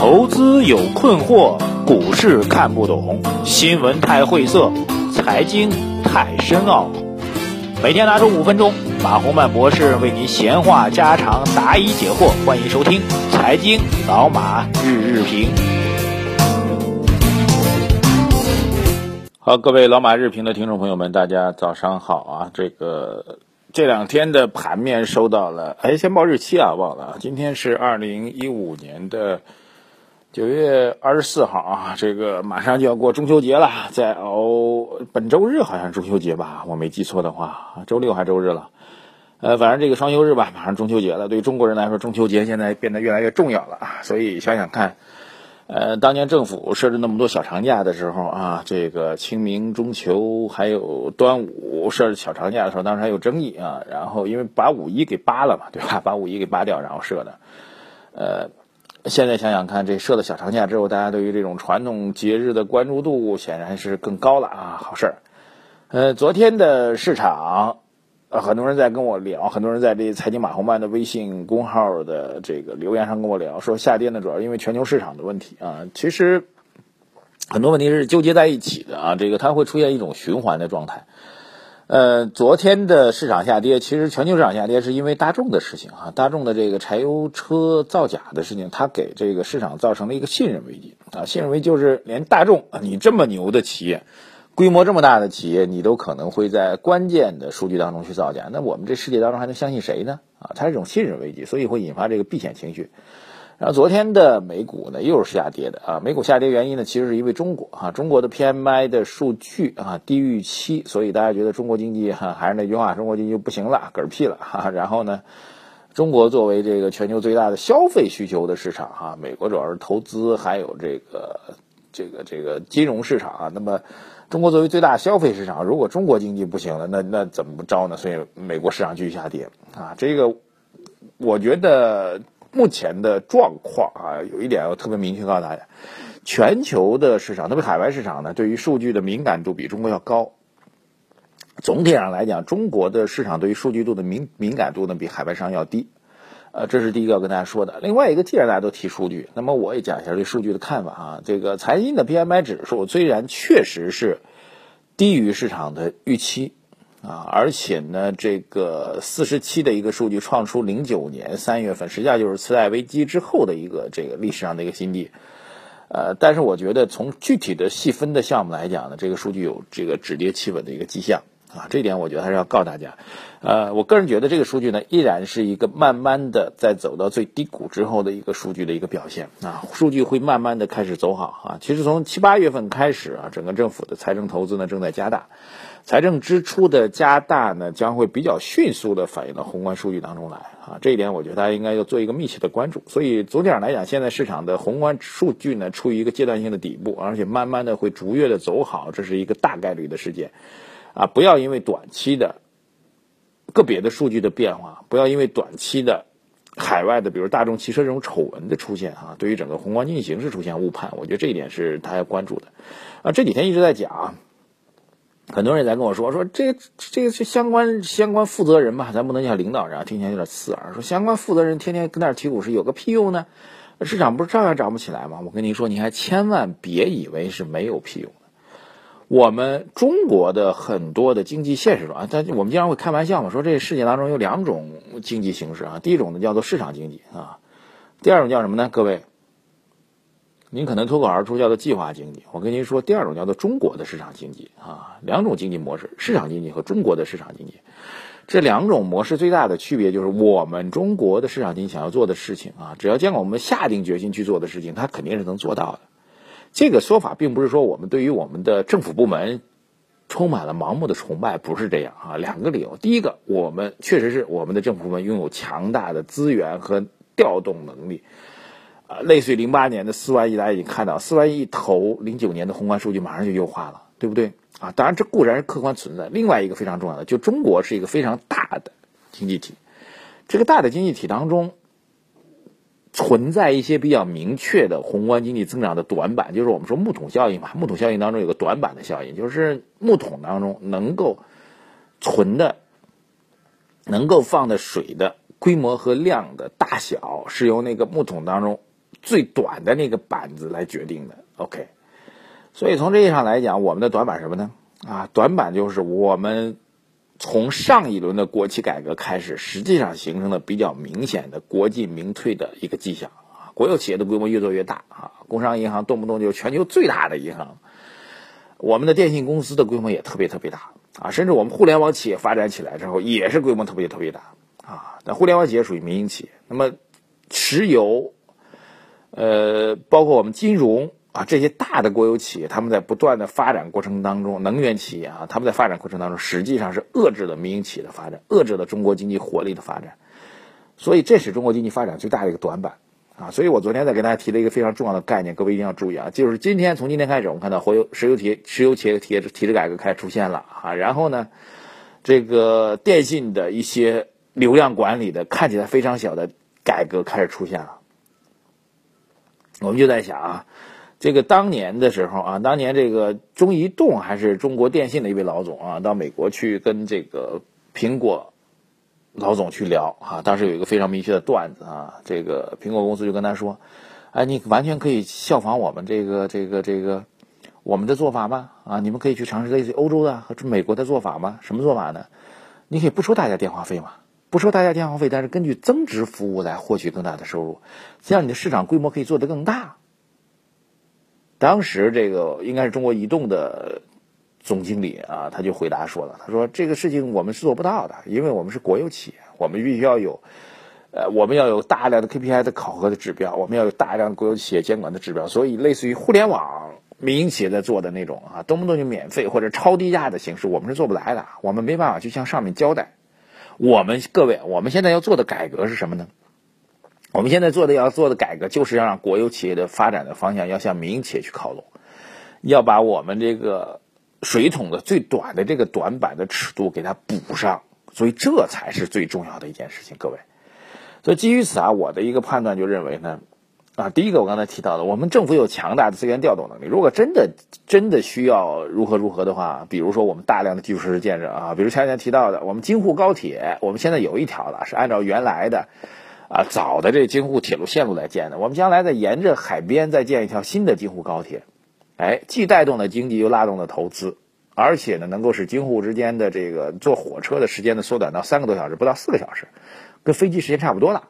投资有困惑，股市看不懂，新闻太晦涩，财经太深奥。每天拿出五分钟，马洪曼博士为您闲话家常，答疑解惑。欢迎收听《财经老马日日评》。好，各位老马日评的听众朋友们，大家早上好啊！这个这两天的盘面收到了，哎，先报日期啊，忘了，今天是二零一五年的。九月二十四号啊，这个马上就要过中秋节了，在哦，本周日好像中秋节吧，我没记错的话，周六还周日了，呃，反正这个双休日吧，马上中秋节了。对于中国人来说，中秋节现在变得越来越重要了啊。所以想想看，呃，当年政府设置那么多小长假的时候啊，这个清明、中秋还有端午设置小长假的时候，当时还有争议啊。然后因为把五一给扒了嘛，对吧？把五一给扒掉，然后设的，呃。现在想想看，这设了小长假之后，大家对于这种传统节日的关注度显然是更高了啊，好事儿。呃，昨天的市场，呃，很多人在跟我聊，很多人在这财经马红曼的微信公号的这个留言上跟我聊，说下跌呢主要因为全球市场的问题啊。其实很多问题是纠结在一起的啊，这个它会出现一种循环的状态。呃，昨天的市场下跌，其实全球市场下跌是因为大众的事情啊，大众的这个柴油车造假的事情，它给这个市场造成了一个信任危机啊，信任危机就是连大众啊，你这么牛的企业，规模这么大的企业，你都可能会在关键的数据当中去造假，那我们这世界当中还能相信谁呢？啊，它是一种信任危机，所以会引发这个避险情绪。然后昨天的美股呢又是下跌的啊，美股下跌原因呢其实是因为中国啊，中国的 PMI 的数据啊低预期，所以大家觉得中国经济哈还是那句话，中国经济不行了，嗝屁了哈。然后呢，中国作为这个全球最大的消费需求的市场哈，美国主要是投资还有这个这个这个金融市场啊，那么中国作为最大消费市场，如果中国经济不行了，那那怎么着呢？所以美国市场继续下跌啊，这个我觉得。目前的状况啊，有一点要特别明确告诉大家：全球的市场，特别海外市场呢，对于数据的敏感度比中国要高。总体上来讲，中国的市场对于数据度的敏敏感度呢，比海外商要低。呃，这是第一个要跟大家说的。另外一个，既然大家都提数据，那么我也讲一下对数据的看法啊。这个财经的 PMI 指数虽然确实是低于市场的预期。啊，而且呢，这个四十七的一个数据创出零九年三月份，实际上就是次贷危机之后的一个这个历史上的一个新低。呃，但是我觉得从具体的细分的项目来讲呢，这个数据有这个止跌企稳的一个迹象啊，这一点我觉得还是要告诉大家。呃，我个人觉得这个数据呢，依然是一个慢慢的在走到最低谷之后的一个数据的一个表现啊，数据会慢慢的开始走好啊。其实从七八月份开始啊，整个政府的财政投资呢正在加大。财政支出的加大呢，将会比较迅速的反映到宏观数据当中来啊，这一点我觉得大家应该要做一个密切的关注。所以总体上来讲，现在市场的宏观数据呢，处于一个阶段性的底部，而且慢慢的会逐月的走好，这是一个大概率的事件啊！不要因为短期的个别的数据的变化，不要因为短期的海外的，比如大众汽车这种丑闻的出现啊，对于整个宏观经济形势出现误判，我觉得这一点是大家关注的啊。这几天一直在讲。很多人在跟我说说这这个是相关相关负责人吧，咱不能叫领导人啊，听起来有点刺耳。说相关负责人天天跟那儿提股市有个屁用呢？市场不是照样涨不起来吗？我跟您说，你还千万别以为是没有屁用。我们中国的很多的经济现实中啊，但我们经常会开玩笑嘛，说这世界当中有两种经济形式啊，第一种呢叫做市场经济啊，第二种叫什么呢？各位。您可能脱口而出叫做计划经济，我跟您说，第二种叫做中国的市场经济啊，两种经济模式，市场经济和中国的市场经济，这两种模式最大的区别就是，我们中国的市场经济想要做的事情啊，只要见过我们下定决心去做的事情，它肯定是能做到的。这个说法并不是说我们对于我们的政府部门充满了盲目的崇拜，不是这样啊。两个理由，第一个，我们确实是我们的政府部门拥有强大的资源和调动能力。啊，类似于零八年的四万亿，大家已经看到，四万亿投零九年的宏观数据马上就优化了，对不对？啊，当然这固然是客观存在。另外一个非常重要的，就中国是一个非常大的经济体，这个大的经济体当中存在一些比较明确的宏观经济增长的短板，就是我们说木桶效应嘛。木桶效应当中有个短板的效应，就是木桶当中能够存的、能够放的水的规模和量的大小，是由那个木桶当中。最短的那个板子来决定的。OK，所以从这意义上来讲，我们的短板什么呢？啊，短板就是我们从上一轮的国企改革开始，实际上形成了比较明显的国进民退的一个迹象啊。国有企业的规模越做越大啊，工商银行动不动就全球最大的银行，我们的电信公司的规模也特别特别大啊，甚至我们互联网企业发展起来之后也是规模特别特别大啊。但互联网企业属于民营企业，那么石油，呃，包括我们金融。啊，这些大的国有企业，他们在不断的发展过程当中，能源企业啊，他们在发展过程当中，实际上是遏制了民营企业的发展，遏制了中国经济活力的发展，所以这是中国经济发展最大的一个短板啊。所以我昨天在给大家提了一个非常重要的概念，各位一定要注意啊，就是今天从今天开始，我们看到国有石油企业、石油企业体体制改革开始出现了啊，然后呢，这个电信的一些流量管理的看起来非常小的改革开始出现了，我们就在想啊。这个当年的时候啊，当年这个中移动还是中国电信的一位老总啊，到美国去跟这个苹果老总去聊啊，当时有一个非常明确的段子啊，这个苹果公司就跟他说：“哎，你完全可以效仿我们这个这个这个我们的做法吗？啊，你们可以去尝试类似欧洲的和美国的做法吗？什么做法呢？你可以不收大家电话费嘛，不收大家电话费，但是根据增值服务来获取更大的收入，这样你的市场规模可以做得更大。”当时这个应该是中国移动的总经理啊，他就回答说了：“他说这个事情我们是做不到的，因为我们是国有企业，我们必须要有，呃，我们要有大量的 KPI 的考核的指标，我们要有大量国有企业监管的指标。所以，类似于互联网民营企业在做的那种啊，动不动就免费或者超低价的形式，我们是做不来的，我们没办法去向上面交代。我们各位，我们现在要做的改革是什么呢？”我们现在做的要做的改革，就是要让国有企业的发展的方向要向民营企业去靠拢，要把我们这个水桶的最短的这个短板的尺度给它补上，所以这才是最重要的一件事情，各位。所以基于此啊，我的一个判断就认为呢，啊，第一个我刚才提到的，我们政府有强大的资源调动能力，如果真的真的需要如何如何的话，比如说我们大量的基础设施建设啊，比如前两天提到的，我们京沪高铁，我们现在有一条了，是按照原来的。啊，早的这京沪铁路线路来建的，我们将来再沿着海边再建一条新的京沪高铁，哎，既带动了经济，又拉动了投资，而且呢，能够使京沪之间的这个坐火车的时间呢缩短到三个多小时，不到四个小时，跟飞机时间差不多了。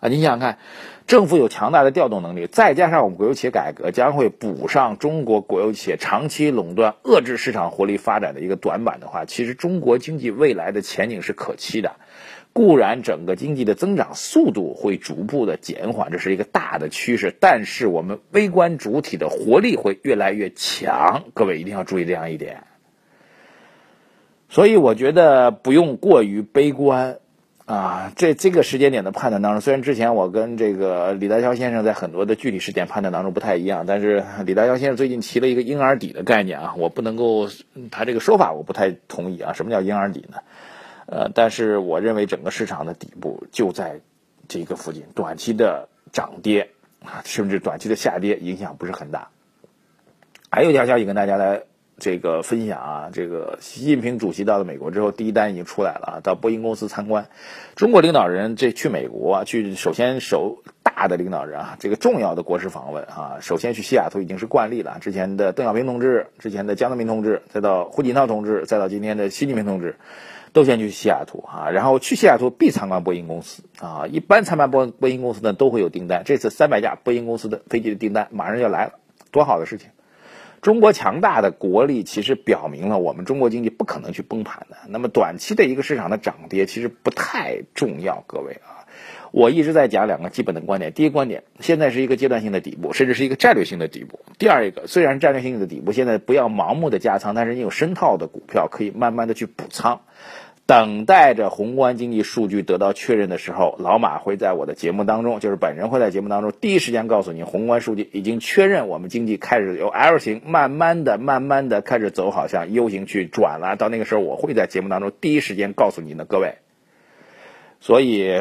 啊，你想想看，政府有强大的调动能力，再加上我们国有企业改革，将会补上中国国有企业长期垄断、遏制市场活力发展的一个短板的话，其实中国经济未来的前景是可期的。固然整个经济的增长速度会逐步的减缓，这是一个大的趋势，但是我们微观主体的活力会越来越强，各位一定要注意这样一点。所以我觉得不用过于悲观啊，这这个时间点的判断当中，虽然之前我跟这个李大霄先生在很多的具体时点判断当中不太一样，但是李大霄先生最近提了一个婴儿底的概念啊，我不能够他这个说法我不太同意啊，什么叫婴儿底呢？呃，但是我认为整个市场的底部就在这个附近，短期的涨跌啊，甚至短期的下跌影响不是很大。还有一条消息跟大家来这个分享啊，这个习近平主席到了美国之后，第一单已经出来了啊，到波音公司参观。中国领导人这去美国啊，去首先首大的领导人啊，这个重要的国事访问啊，首先去西雅图已经是惯例了。之前的邓小平同志，之前的江泽民同志，再到胡锦涛同志，再到今天的习近平同志。都先去西雅图啊，然后去西雅图必参观波音公司啊。一般参观波波音公司呢，都会有订单。这次三百架波音公司的飞机的订单马上就来了，多好的事情！中国强大的国力其实表明了我们中国经济不可能去崩盘的。那么短期的一个市场的涨跌其实不太重要，各位啊。我一直在讲两个基本的观点。第一个观点，现在是一个阶段性的底部，甚至是一个战略性的底部。第二一个，虽然战略性的底部，现在不要盲目的加仓，但是你有深套的股票可以慢慢的去补仓。等待着宏观经济数据得到确认的时候，老马会在我的节目当中，就是本人会在节目当中第一时间告诉你，宏观数据已经确认，我们经济开始由 L 型慢慢的、慢慢的开始走好向 U 型去转了。到那个时候，我会在节目当中第一时间告诉您的，各位。所以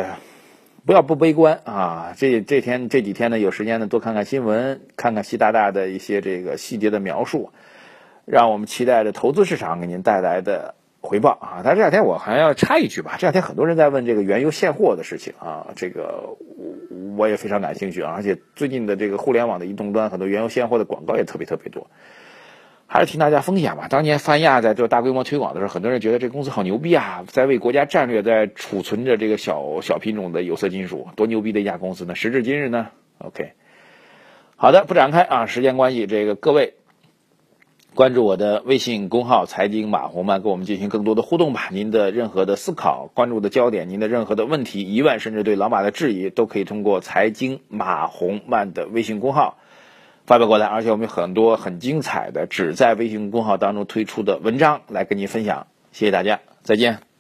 不要不悲观啊！这这天这几天呢，有时间呢多看看新闻，看看习大大的一些这个细节的描述，让我们期待着投资市场给您带来的。回报啊。但这两天我还要插一句吧，这两天很多人在问这个原油现货的事情啊，这个我也非常感兴趣啊。而且最近的这个互联网的移动端，很多原油现货的广告也特别特别多。还是提大家风险吧。当年泛亚在做大规模推广的时候，很多人觉得这公司好牛逼啊，在为国家战略在储存着这个小小品种的有色金属，多牛逼的一家公司呢？时至今日呢？OK，好的，不展开啊，时间关系，这个各位关注我的微信公号“财经马红漫”，跟我们进行更多的互动吧。您的任何的思考、关注的焦点、您的任何的问题、疑问，甚至对老马的质疑，都可以通过“财经马红漫”的微信公号。发表过来，而且我们有很多很精彩的只在微信公号当中推出的文章来跟您分享。谢谢大家，再见。